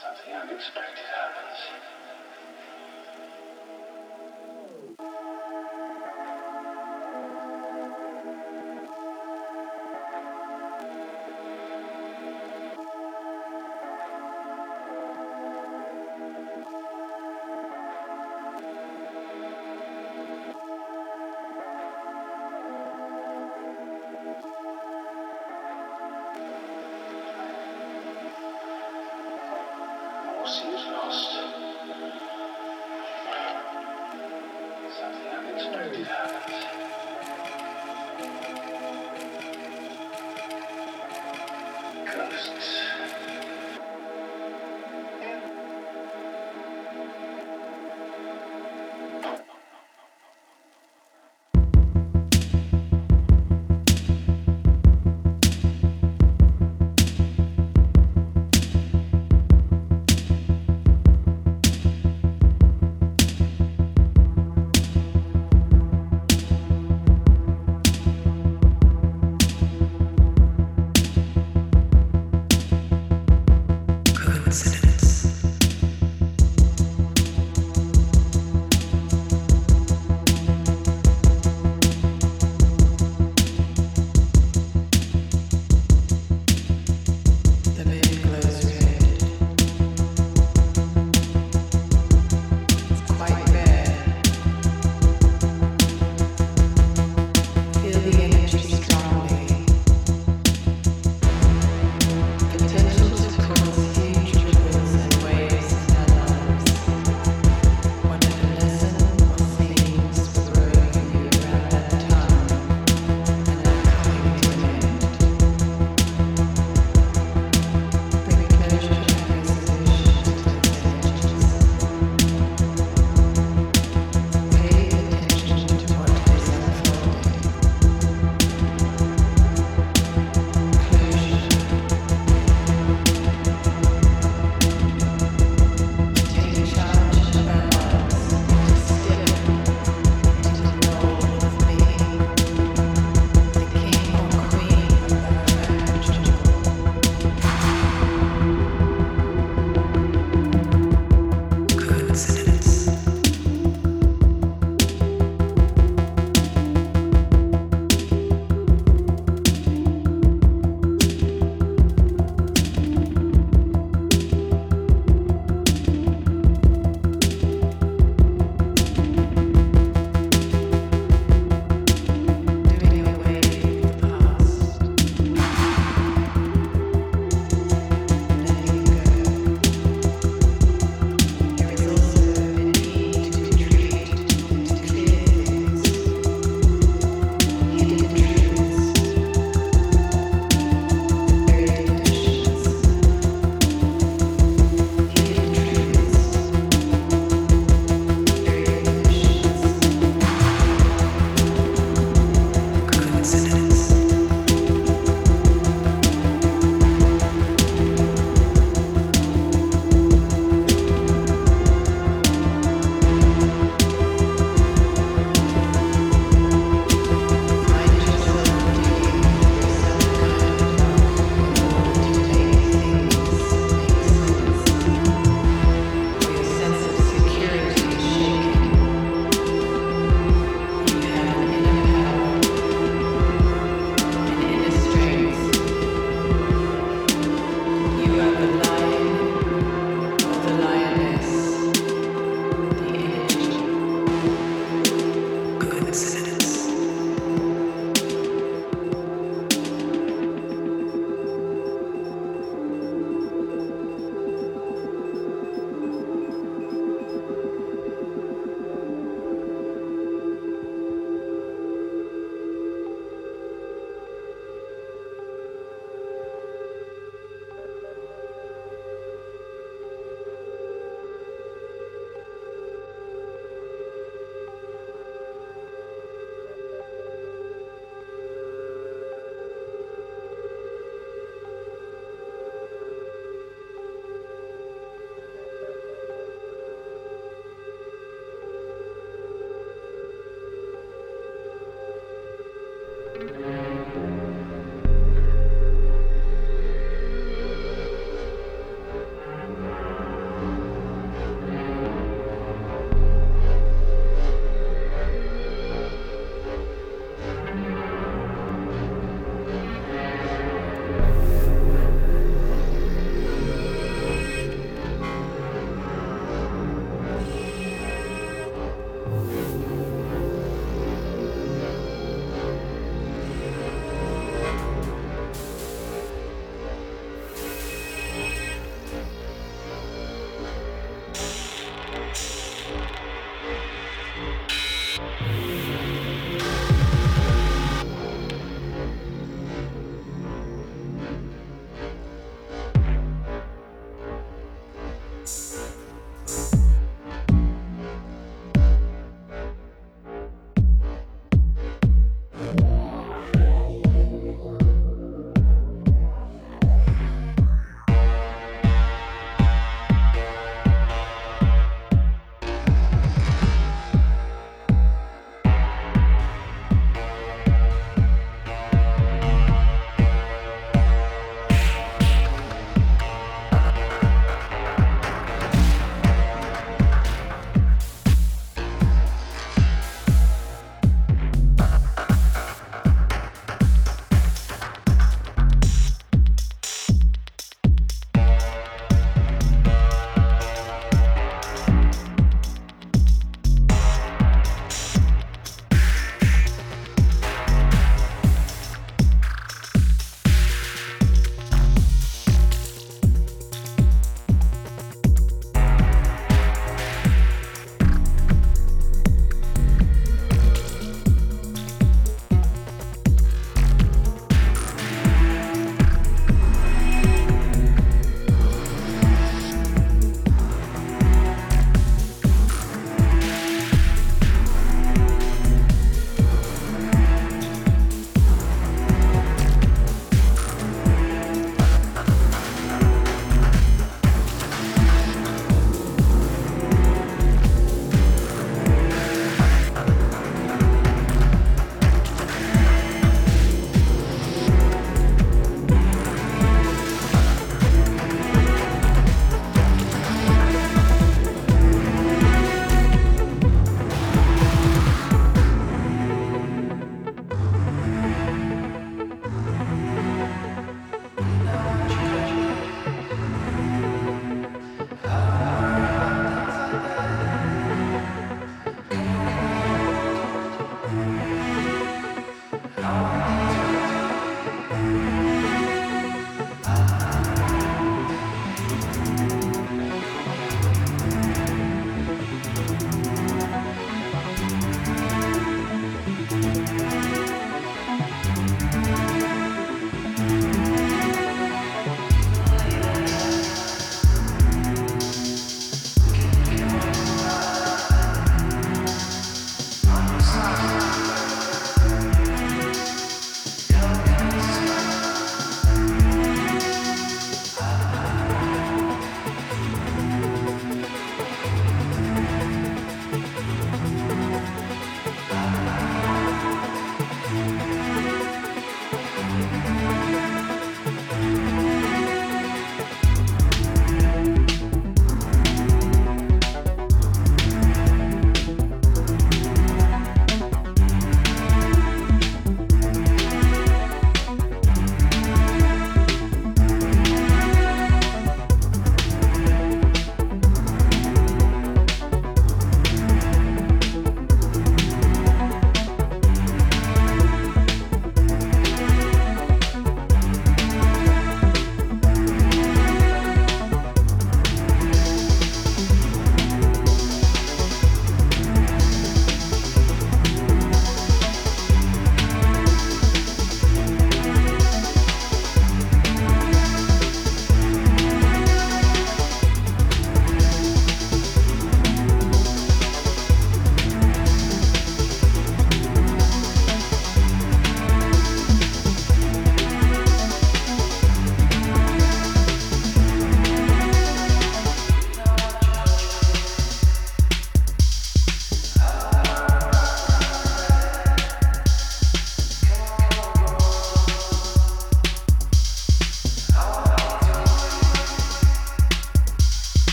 Something unexpected happens.